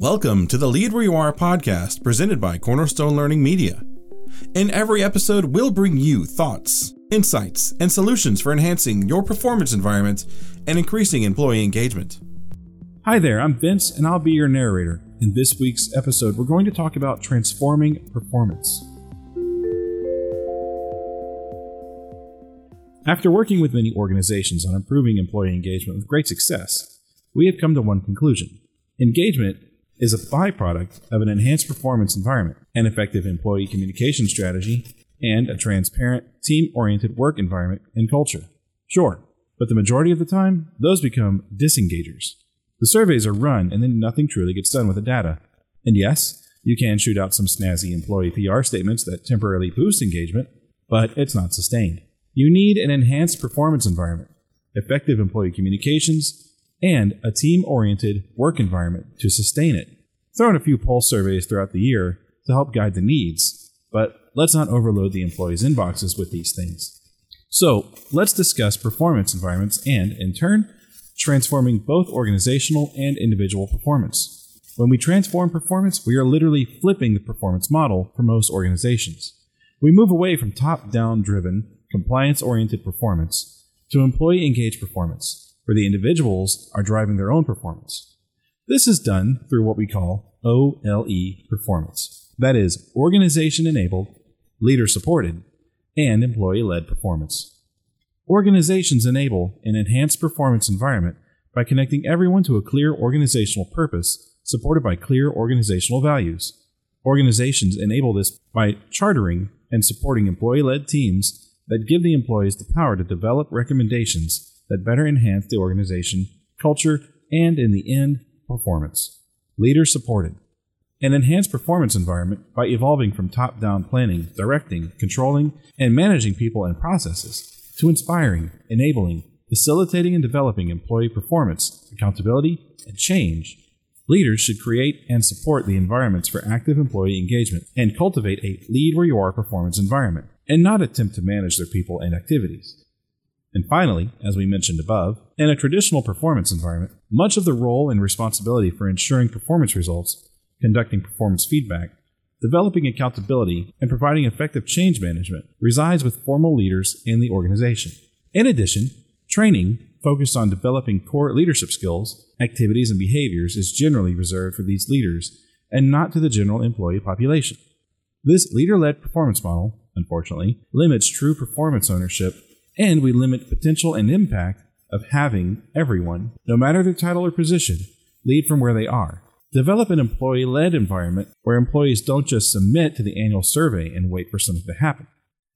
Welcome to the Lead Where You Are podcast presented by Cornerstone Learning Media. In every episode, we'll bring you thoughts, insights, and solutions for enhancing your performance environment and increasing employee engagement. Hi there, I'm Vince, and I'll be your narrator. In this week's episode, we're going to talk about transforming performance. After working with many organizations on improving employee engagement with great success, we have come to one conclusion engagement is a byproduct of an enhanced performance environment, an effective employee communication strategy, and a transparent, team oriented work environment and culture. Sure, but the majority of the time, those become disengagers. The surveys are run and then nothing truly gets done with the data. And yes, you can shoot out some snazzy employee PR statements that temporarily boost engagement, but it's not sustained. You need an enhanced performance environment, effective employee communications, and a team oriented work environment to sustain it. Throw in a few pulse surveys throughout the year to help guide the needs, but let's not overload the employees' inboxes with these things. So, let's discuss performance environments and, in turn, transforming both organizational and individual performance. When we transform performance, we are literally flipping the performance model for most organizations. We move away from top down driven, compliance oriented performance to employee engaged performance where the individuals are driving their own performance. This is done through what we call OLE performance. That is, organization enabled, leader supported, and employee led performance. Organizations enable an enhanced performance environment by connecting everyone to a clear organizational purpose supported by clear organizational values. Organizations enable this by chartering and supporting employee led teams that give the employees the power to develop recommendations that better enhance the organization, culture, and in the end, performance. Leaders supported. An enhanced performance environment by evolving from top down planning, directing, controlling, and managing people and processes to inspiring, enabling, facilitating, and developing employee performance, accountability, and change. Leaders should create and support the environments for active employee engagement and cultivate a lead where you are performance environment, and not attempt to manage their people and activities. And finally, as we mentioned above, in a traditional performance environment, much of the role and responsibility for ensuring performance results, conducting performance feedback, developing accountability, and providing effective change management resides with formal leaders in the organization. In addition, training focused on developing core leadership skills, activities, and behaviors is generally reserved for these leaders and not to the general employee population. This leader led performance model, unfortunately, limits true performance ownership and we limit potential and impact of having everyone, no matter their title or position, lead from where they are. Develop an employee led environment where employees don't just submit to the annual survey and wait for something to happen.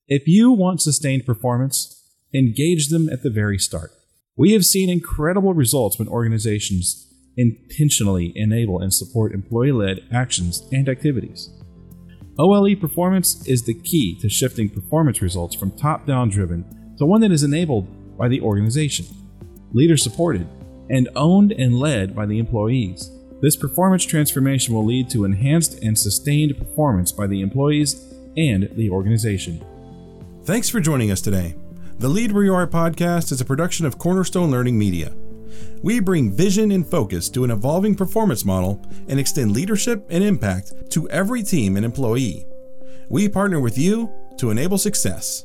If you want sustained performance, engage them at the very start. We have seen incredible results when organizations intentionally enable and support employee led actions and activities. OLE performance is the key to shifting performance results from top down driven to one that is enabled by the organization, leader supported, and owned and led by the employees. This performance transformation will lead to enhanced and sustained performance by the employees and the organization. Thanks for joining us today. The Lead Where You Are podcast is a production of Cornerstone Learning Media. We bring vision and focus to an evolving performance model and extend leadership and impact to every team and employee. We partner with you to enable success.